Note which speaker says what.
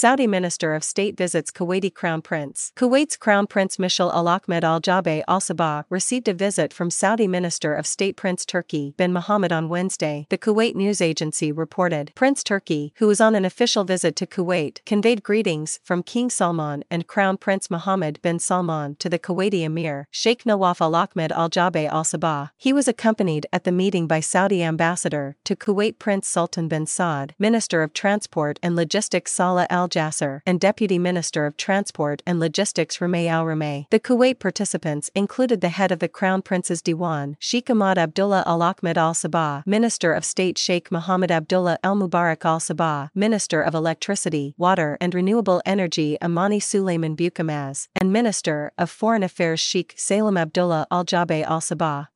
Speaker 1: Saudi Minister of State visits Kuwaiti Crown Prince. Kuwait's Crown Prince Mishal Al Ahmed Al Jaber Al Sabah received a visit from Saudi Minister of State Prince Turki bin Mohammed on Wednesday, the Kuwait news agency reported. Prince Turki, who was on an official visit to Kuwait, conveyed greetings from King Salman and Crown Prince Mohammed bin Salman to the Kuwaiti Emir, Sheikh Nawaf Al Ahmed Al Jaber Al Sabah. He was accompanied at the meeting by Saudi ambassador to Kuwait Prince Sultan bin Saud, Minister of Transport and Logistics Salah Al Jasser, and Deputy Minister of Transport and Logistics Rumaih Al Rumaih. The Kuwait participants included the head of the Crown Prince's Diwan, Sheikh Ahmad Abdullah Al Ahmed Al Sabah, Minister of State Sheikh Mohammed Abdullah Al Mubarak Al Sabah, Minister of Electricity, Water and Renewable Energy Amani Suleiman Bukamaz, and Minister of Foreign Affairs Sheikh Salem Abdullah Al Jaber Al Sabah.